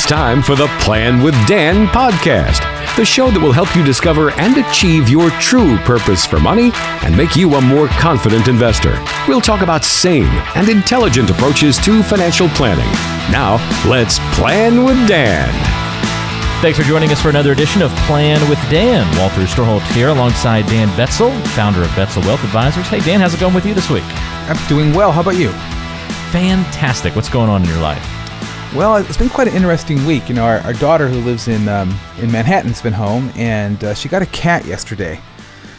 It's time for the Plan with Dan podcast, the show that will help you discover and achieve your true purpose for money and make you a more confident investor. We'll talk about sane and intelligent approaches to financial planning. Now, let's plan with Dan. Thanks for joining us for another edition of Plan with Dan. Walter Storholt here alongside Dan Betzel, founder of Betzel Wealth Advisors. Hey, Dan, how's it going with you this week? I'm doing well. How about you? Fantastic. What's going on in your life? Well, it's been quite an interesting week. You know, our, our daughter who lives in um, in Manhattan's been home, and uh, she got a cat yesterday.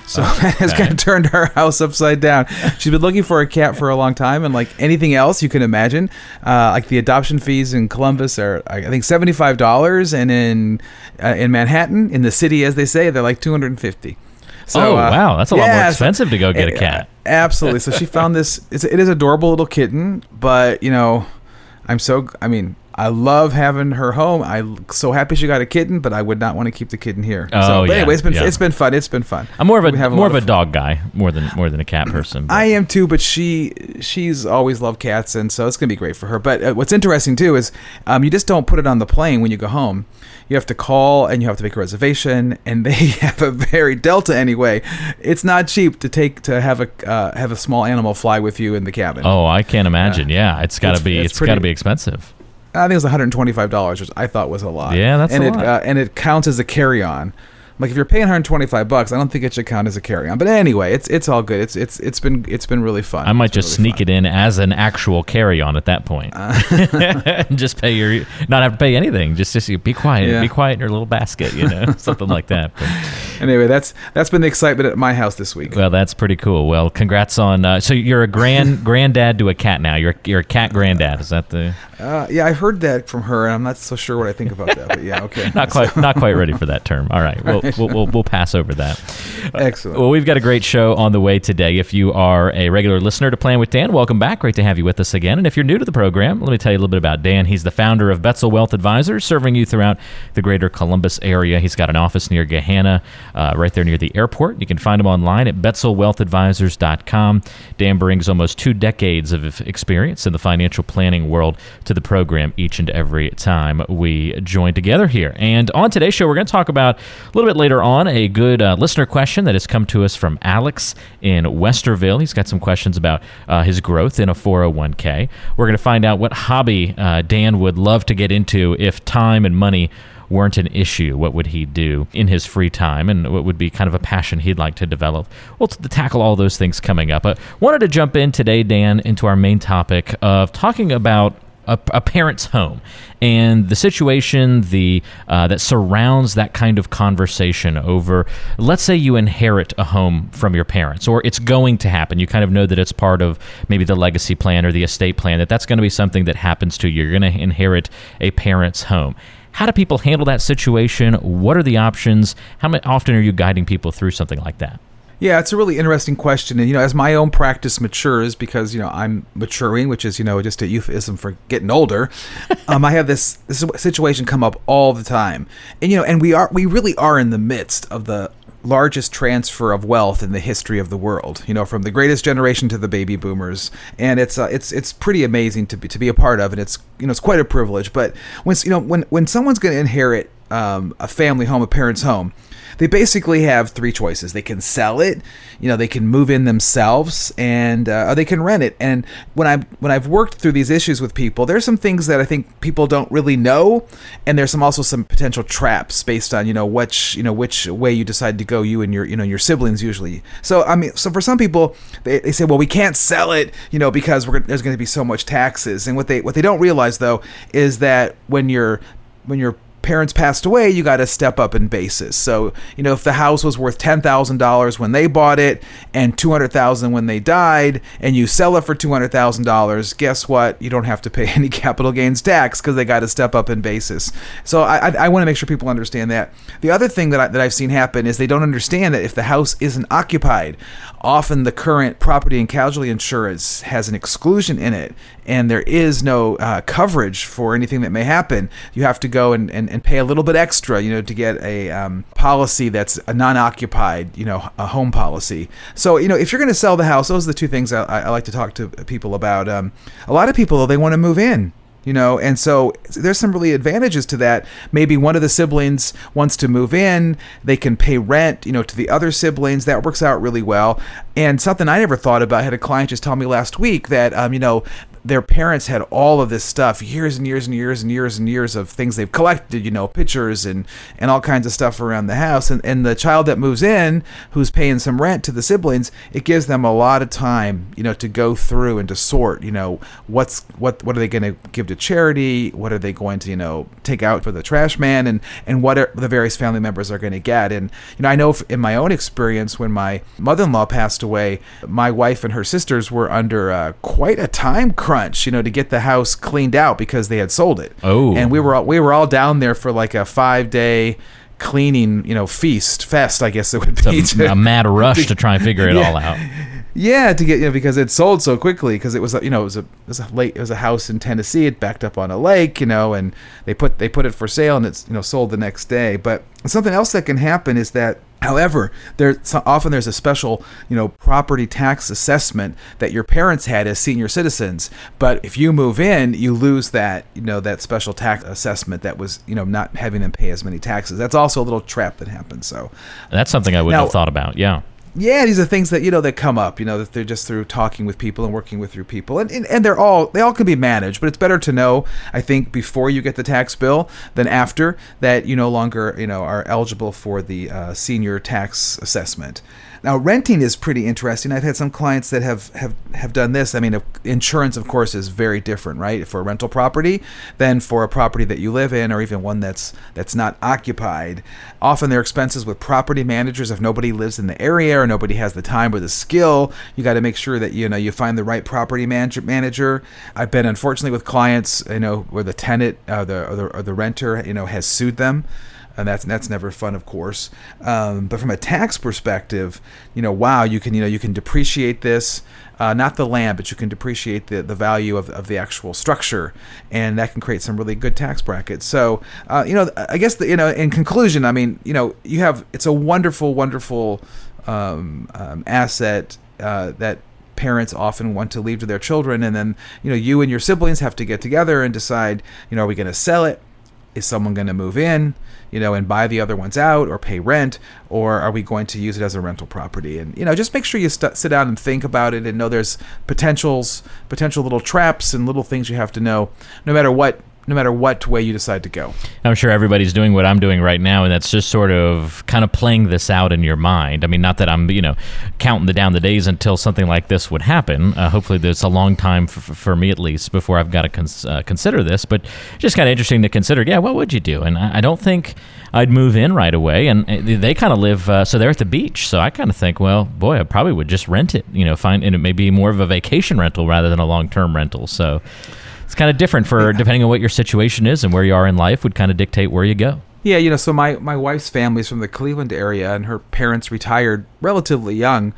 So Oh, that has kind of turned our house upside down. She's been looking for a cat for a long time, and like anything else you can imagine, uh, like the adoption fees in Columbus are I think seventy five dollars, and in uh, in Manhattan, in the city as they say, they're like two hundred and fifty. oh, wow. That's a lot more yeah, so- expensive to go get a uh, cat. Absolutely. So she found this. It's, it is adorable little kitten, but you know, I'm so. I mean, I love having her home. I'm so happy she got a kitten, but I would not want to keep the kitten here. Oh, so, but yeah, anyway, it's been yeah. it's been fun. It's been fun. I'm more of a more of a dog guy more than more than a cat person. but- I am too, but she she's always loved cats, and so it's gonna be great for her. But uh, what's interesting too is um, you just don't put it on the plane when you go home. You have to call and you have to make a reservation, and they have a very Delta anyway. It's not cheap to take to have a uh, have a small animal fly with you in the cabin. oh, I can't imagine. yeah, it's got to It's- be it's it's got to be expensive. I think it was 125 dollars, which I thought was a lot. Yeah, that's and a it lot. Uh, and it counts as a carry-on. Like if you're paying 125 bucks, I don't think it should count as a carry-on. But anyway, it's it's all good. It's it's it's been it's been really fun. I might It's just really sneak fun. it in as an actual carry on at that point. Uh. and just pay your not have to pay anything. Just just be quiet. Yeah. Be quiet in your little basket, you know, something like that. But, Anyway, that's that's been the excitement at my house this week. well, that's pretty cool. Well, congrats on. Uh, so you're a grand granddad to a cat now. You're you're a cat granddad. Is that the Uh, yeah, I heard that from her, and I'm not so sure what I think about that. But yeah, okay. not quite not quite ready for that term? All right, we'll we'll, we'll, we'll pass over that. Excellent. Well, we've got a great show on the way today. If you are a regular listener to Plan with Dan, welcome back. Great to have you with us again. And if you're new to the program, let me tell you a little bit about Dan. He's the founder of Betzel Wealth Advisors, serving you throughout the greater Columbus area. He's got an office near Gahanna, uh, right there near the airport. You can find him online at betzelwealthadvisors.com. Dan brings almost two decades of experience in the financial planning world to the program each and every time we join together here. And on today's show, we're going to talk about a little bit later on a good uh, listener question that has come to us from Alex in Westerville. He's got some questions about uh, his growth in a 401k. We're going to find out what hobby uh, Dan would love to get into if time and money weren't an issue, what would he do in his free time and what would be kind of a passion he'd like to develop? We'll t- tackle all those things coming up. But wanted to jump in today, Dan, into our main topic of talking about a, a parent's home and the situation the uh, that surrounds that kind of conversation over let's say you inherit a home from your parents or it's going to happen you kind of know that it's part of maybe the legacy plan or the estate plan that that's going to be something that happens to you you're going to inherit a parent's home how do people handle that situation? What are the options? How often are you guiding people through something like that? Yeah, it's a really interesting question, and you know, as my own practice matures, because you know I'm maturing, which is you know just a euphemism for getting older. um, I have this this situation come up all the time, and you know, and we are we really are in the midst of the largest transfer of wealth in the history of the world. You know, from the greatest generation to the baby boomers, and it's uh, it's it's pretty amazing to be to be a part of, and it's you know it's quite a privilege. But when you know when when someone's going to inherit um, a family home, a parent's home they basically have three choices. They can sell it, you know, they can move in themselves, and uh, or they can rent it. And when I when I've worked through these issues with people, there's some things that I think people don't really know, and there's some also some potential traps based on you know which you know which way you decide to go. You and your you know your siblings usually. So I mean, so for some people, they, they say, well, we can't sell it, you know, because we're, there's going to be so much taxes. And what they what they don't realize though is that when you're when you're parents passed away, you got to step up in basis. So, you know, if the house was worth $10,000 when they bought it and 200,000 when they died and you sell it for $200,000, guess what? You don't have to pay any capital gains tax because they got to step up in basis. So I, I, I want to make sure people understand that. The other thing that, I, that I've seen happen is they don't understand that if the house isn't occupied, often the current property and casualty insurance has an exclusion in it and there is no uh, coverage for anything that may happen. You have to go and, and, and pay a little bit extra, you know, to get a um, policy that's a non-occupied, you know, a home policy. So, you know, if you're going to sell the house, those are the two things I, I like to talk to people about. Um, a lot of people, they want to move in. You know and so there's some really advantages to that. Maybe one of the siblings wants to move in they can pay rent you know to the other siblings. That works out really well. And something i never thought about I had a client just tell me last week that um, you know their parents had all of this stuff years and years and years and years and years of things they've collected you know pictures and and all kinds of stuff around the house. And, and the child that moves in who's paying some rent to the siblings it gives them a lot of time you know to go through and to sort you know what's what what are they going to give to charity? What are they going to you know take out for the trash man? And and what are the various family members are going to get? And you know i know in my own experience when my mother-in-law passed away my wife and her sisters were under uh, quite a time crunch crunch, you know, to get the house cleaned out because they had sold it. Oh, and we were all, we were all down there for like a five day cleaning, you know, feast fest. I guess it would be a, a mad rush to try and figure it yeah. all out. Yeah, to get you know because it sold so quickly because it was you know it was a it was a late it was a house in Tennessee. It backed up on a lake, you know, and they put they put it for sale and it's you know sold the next day. But something else that can happen is that However, there often there's a special, you know, property tax assessment that your parents had as senior citizens. But if you move in, you lose that, you know, that special tax assessment that was, you know, not having them pay as many taxes. That's also a little trap that happens. So that's something I wouldn't now, have thought about. Yeah yeah, these are things that you know that come up. You know that they're just through talking with people and working with through people, and, and and they're all they all can be managed. But it's better to know, I think, before you get the tax bill than after that you no longer you know are eligible for the uh, senior tax assessment. Now, renting is pretty interesting. I've had some clients that have, have, have done this. I mean, insurance, of course, is very different, right, for a rental property than for a property that you live in or even one that's that's not occupied. Often, there are expenses with property managers if nobody lives in the area or nobody has the time or the skill. You got to make sure that you know you find the right property manager. Manager. I've been unfortunately with clients, you know, where the tenant uh, the, or the or the renter, you know, has sued them and that's that's never fun, of course. Um, but from a tax perspective, you know, wow, you can you know you can depreciate this, uh, not the land, but you can depreciate the the value of, of the actual structure, and that can create some really good tax brackets. So, uh, you know, I guess the, you know, in conclusion, I mean, you know, you have it's a wonderful, wonderful um, um, asset uh, that parents often want to leave to their children and then you know you and your siblings have to get together and decide you know are we going to sell it is someone going to move in you know and buy the other ones out or pay rent or are we going to use it as a rental property? And you know just make sure you st- sit down and think about it and know there's potentials potential little traps and little things you have to know no matter what no matter what way you decide to go. I'm sure everybody's doing what I'm doing right now, and that's just sort of kind of playing this out in your mind. I mean, not that I'm, you know, counting the down the days until something like this would happen. Uh, hopefully, there's a long time f- for me at least before I've got to cons- uh, consider this, but just kind of interesting to consider. Yeah, what would you do? And I, I don't think I'd move in right away. And they kind of live, uh, so they're at the beach. So I kind of think, well, boy, I probably would just rent it, you know, find, and it may be more of a vacation rental rather than a long term rental. So, it's kind of different for depending on what your situation is and where you are in life would kind of dictate where you go. Yeah, you know, so my my wife's family's from the Cleveland area, and her parents retired relatively young,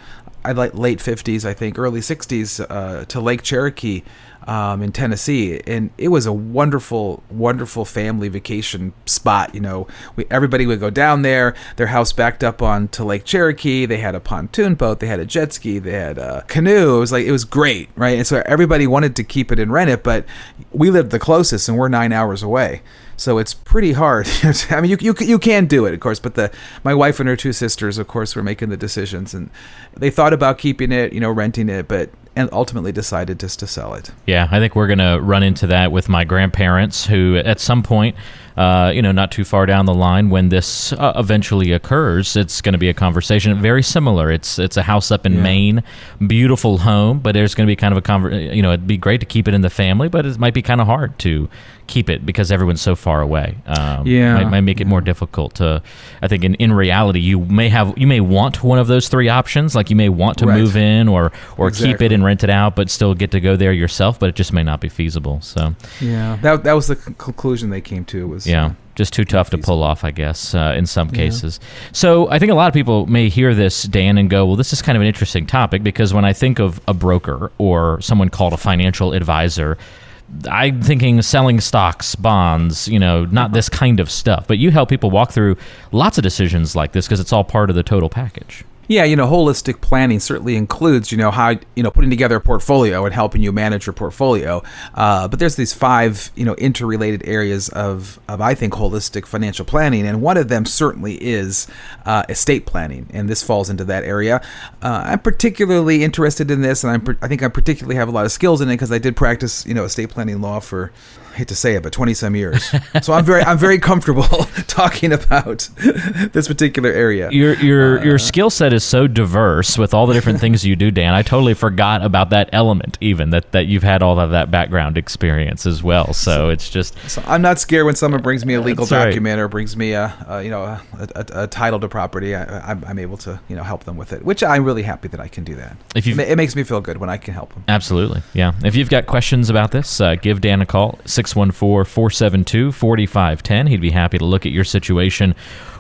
I like late fifties, I think, early sixties, uh, to Lake Cherokee um, in Tennessee, and it was a wonderful, wonderful family vacation spot. You know, we, everybody would go down there. Their house backed up onto Lake Cherokee. They had a pontoon boat. They had a jet ski. They had a canoe. It was like it was great, right? And so everybody wanted to keep it and rent it, but we lived the closest, and we're nine hours away. So it's pretty hard. I mean, you, you you can do it, of course, but the my wife and her two sisters, of course, were making the decisions, and they thought about keeping it, you know, renting it, but and ultimately decided just to sell it. Yeah, I think we're going to run into that with my grandparents, who at some point, uh, you know, not too far down the line, when this uh, eventually occurs, it's going to be a conversation very similar. It's it's a house up in yeah. Maine, beautiful home, but there's going to be kind of a conver- You know, it'd be great to keep it in the family, but it might be kind of hard to keep it because everyone's so far away. Um, yeah, might, might make it more difficult to. I think in, in reality, you may have you may want one of those three options. Like you may want to right. move in or or exactly. keep it and rent it out, but still get to go there yourself. But it just may not be feasible. So yeah, that that was the conclusion they came to. Was yeah. Just too tough to pull off, I guess, uh, in some cases. Yeah. So I think a lot of people may hear this, Dan, and go, well, this is kind of an interesting topic because when I think of a broker or someone called a financial advisor, I'm thinking selling stocks, bonds, you know, not this kind of stuff. But you help people walk through lots of decisions like this because it's all part of the total package. Yeah, you know, holistic planning certainly includes, you know, how you know putting together a portfolio and helping you manage your portfolio. Uh, but there's these five, you know, interrelated areas of, of I think holistic financial planning, and one of them certainly is uh, estate planning, and this falls into that area. Uh, I'm particularly interested in this, and I'm, I think I particularly have a lot of skills in it because I did practice, you know, estate planning law for I hate to say it, but 20 some years. so I'm very I'm very comfortable talking about this particular area. Your your uh, your skill set is so diverse with all the different things you do, Dan. I totally forgot about that element even that that you've had all of that background experience as well. So, so it's just so I'm not scared when someone brings me a legal document right. or brings me a, a you know a, a, a, title to property. I, am able to you know help them with it, which I'm really happy that I can do that. If you it makes me feel good when I can help them. Absolutely, yeah. If you've got questions about this, uh, give Dan a call. 614 472 4510. He'd be happy to look at your situation,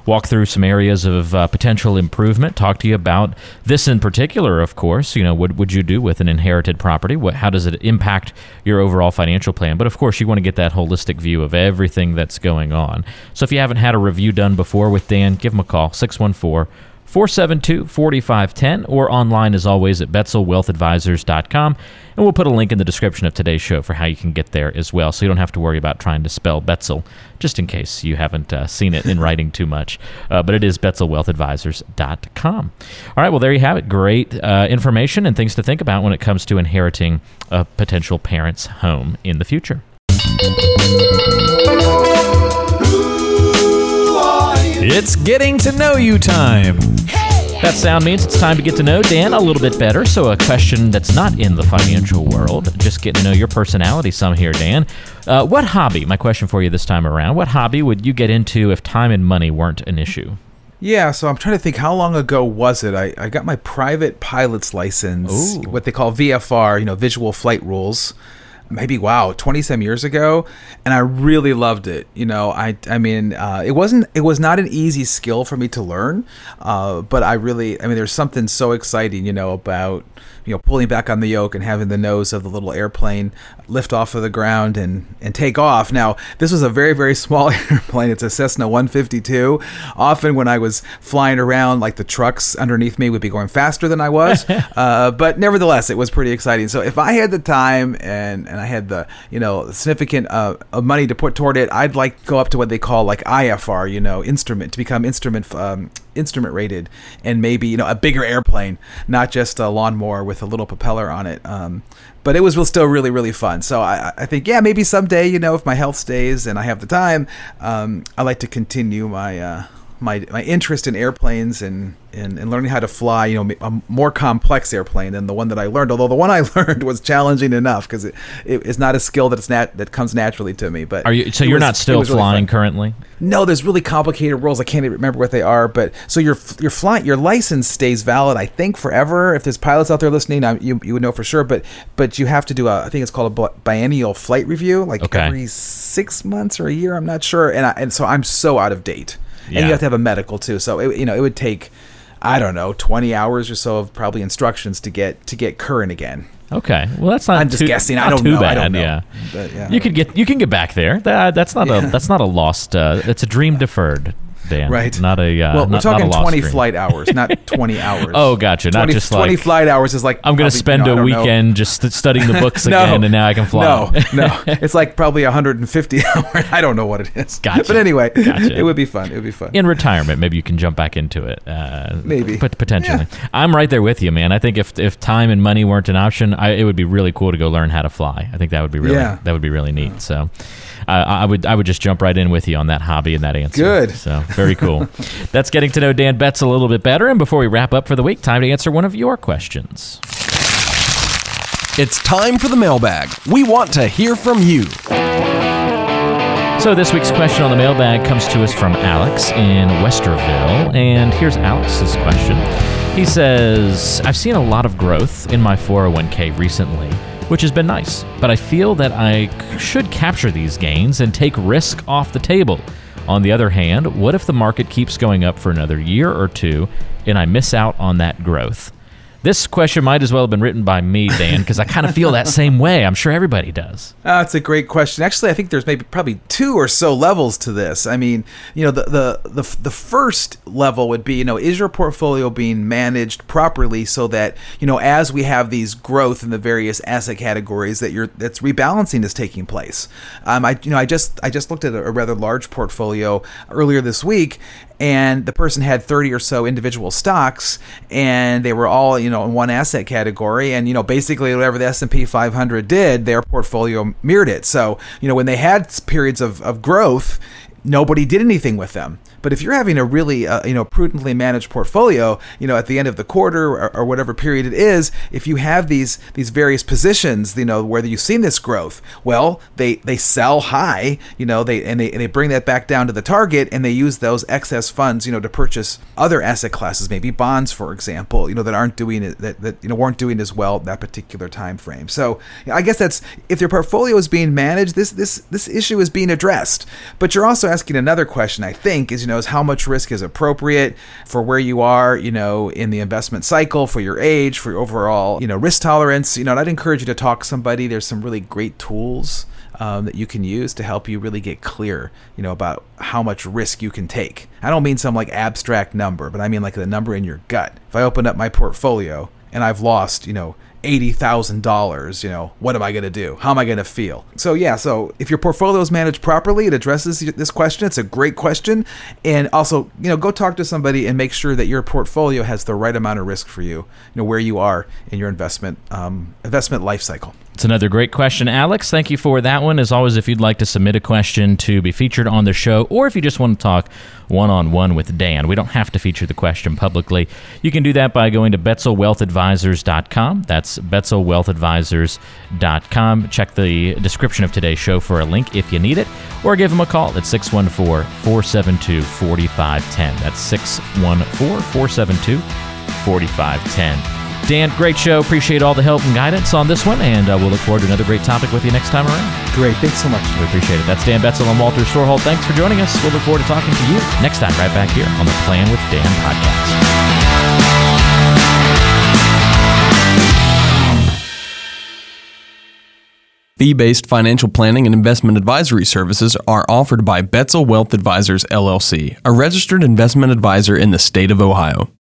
walk through some areas of uh, potential improvement, talk to you about this in particular, of course. You know, what would you do with an inherited property? What, how does it impact your overall financial plan? But of course, you want to get that holistic view of everything that's going on. So if you haven't had a review done before with Dan, give him a call 614 472 4510 or online as always at betzelwealthadvisors.com. And we'll put a link in the description of today's show for how you can get there as well. So you don't have to worry about trying to spell Betzel, just in case you haven't uh, seen it in writing too much. Uh, but it is betzelwealthadvisors.com. All right, well, there you have it. Great uh, information and things to think about when it comes to inheriting a potential parent's home in the future. It's getting to know you time. That sound means it's time to get to know Dan a little bit better. So, a question that's not in the financial world, just getting to know your personality some here, Dan. Uh, what hobby, my question for you this time around, what hobby would you get into if time and money weren't an issue? Yeah, so I'm trying to think how long ago was it? I, I got my private pilot's license, Ooh. what they call VFR, you know, visual flight rules maybe wow 20 some years ago and i really loved it you know? I i mean uh, it wasn't it was not an easy skill for me to learn uh, but i really i mean there's something so exciting you know about you know pulling back on the yoke and having the nose of the little airplane lift off of the ground and and take off. Now this was a very very small airplane. It's a Cessna 152. Often when I was flying around, like the trucks underneath me would be going faster than I was, uh, but nevertheless it was pretty exciting. So if I had the time and and I had the you know significant uh, money to put toward it, I'd like go up to what they call like IFR, you know, instrument to become instrument um, instrument rated and maybe you know a bigger airplane not just a lawnmower with a little propeller on it. Um, but it was still really really fun. So I, I think yeah maybe someday you know if my health stays and i have the time um, i like to continue my uh, my my interest in airplanes and, and, and learning how to fly, you know, a more complex airplane than the one that I learned. Although the one I learned was challenging enough because it, it is not a skill that's nat- that comes naturally to me. But are you? So you're was, not still flying really currently? No, there's really complicated rules. I can't even remember what they are. But so your your flight your license stays valid, I think, forever. If there's pilots out there listening, I, you you would know for sure. But but you have to do a I think it's called a biennial flight review, like okay. every six months or a year. I'm not sure. And I, and so I'm so out of date yeah. and you have to have a medical too. So it, you know, it would take I don't know, 20 hours or so of probably instructions to get to get current again. Okay, well that's not. I'm just too, guessing. I don't know. Bad, I don't know. Yeah. But, yeah. you could get you can get back there. That, that's not yeah. a that's not a lost. Uh, it's a dream deferred. Dan. Right. Not a. Uh, well, we're talking not 20 flight hours, not 20 hours. oh, gotcha. 20, not just 20 like flight hours is like. I'm going to spend you know, a weekend know. just studying the books no, again, and now I can fly. No, no, it's like probably 150 hours. I don't know what it is. Gotcha. But anyway, gotcha. it would be fun. It would be fun. In retirement, maybe you can jump back into it. Uh, maybe, but potentially. Yeah. I'm right there with you, man. I think if if time and money weren't an option, I, it would be really cool to go learn how to fly. I think that would be really yeah. that would be really neat. So uh, I would I would just jump right in with you on that hobby and that answer. Good. So very cool. That's getting to know Dan Betts a little bit better. And before we wrap up for the week, time to answer one of your questions. It's time for the mailbag. We want to hear from you. So this week's question on the mailbag comes to us from Alex in Westerville, and here's Alex's question. He says, "I've seen a lot of growth in my 401k recently." which has been nice. But I feel that I should capture these gains and take risk off the table. On the other hand, what if the market keeps going up for another year or two and I miss out on that growth? This question might as well have been written by me, Dan, because I kind of feel that same way. I'm sure everybody does. Uh, that's a great question. Actually, I think there's maybe probably two or so levels to this. I mean, you know, the the the, the first level would be, you know, is your portfolio being managed properly so that you know, as we have these growth in the various asset categories, that you're that's rebalancing is taking place. Um, I you know, I just I just looked at a, a rather large portfolio earlier this week, and the person had 30 or so individual stocks and they were all you know in one asset category and you know basically whatever the S&P 500 did their portfolio mirrored it. So you know when they had periods of, of growth nobody did anything with them but if you're having a really uh, you know prudently managed portfolio, you know at the end of the quarter or, or, whatever period it is, if you have these these various positions, you know where you've seen this growth, well they they sell high, you know they and they and they bring that back down to the target and they use those excess funds, you know, to purchase other asset classes, maybe bonds, for example, you know that aren't doing it that, that you know weren't doing as well that particular time frame. So I guess that's if your portfolio is being managed, this this this issue is being addressed. But you're also asking another question, I think, is you know knows how much risk is appropriate for where you are, you know, in the investment cycle, for your age, for your overall, you know, risk tolerance. You know, I'd encourage you to talk to somebody. There's some really great tools um, that you can use to help you really get clear, you know, about how much risk you can take. I don't mean some like abstract number, but I mean like the number in your gut. If I open up my portfolio and I've lost, you know, $80,000, you know, what am I going to do? How am I going to feel? So, yeah, so if your portfolio is managed properly, it addresses this question. It's a great question. And also, you know, go talk to somebody and make sure that your portfolio has the right amount of risk for you, you know, where you are in your investment um, investment life cycle. It's another great question, Alex. Thank you for that one. As always, if you'd like to submit a question to be featured on the show, or if you just want to talk one on one with Dan, we don't have to feature the question publicly. You can do that by going to BetzelWealthAdvisors.com. That's BetzelWealthAdvisors.com. Check the description of today's show for a link if you need it, or give them a call at 614 472 4510. That's 614 472 4510. Dan, great show. Appreciate all the help and guidance on this one, and uh, we'll look forward to another great topic with you next time around. Great. Thanks so much. We appreciate it. That's Dan Betzel and Walter Storholt. Thanks for joining us. We'll look forward to talking to you next time right back here on the Plan with Dan podcast. Fee based financial planning and investment advisory services are offered by Betzel Wealth Advisors, LLC, a registered investment advisor in the state of Ohio.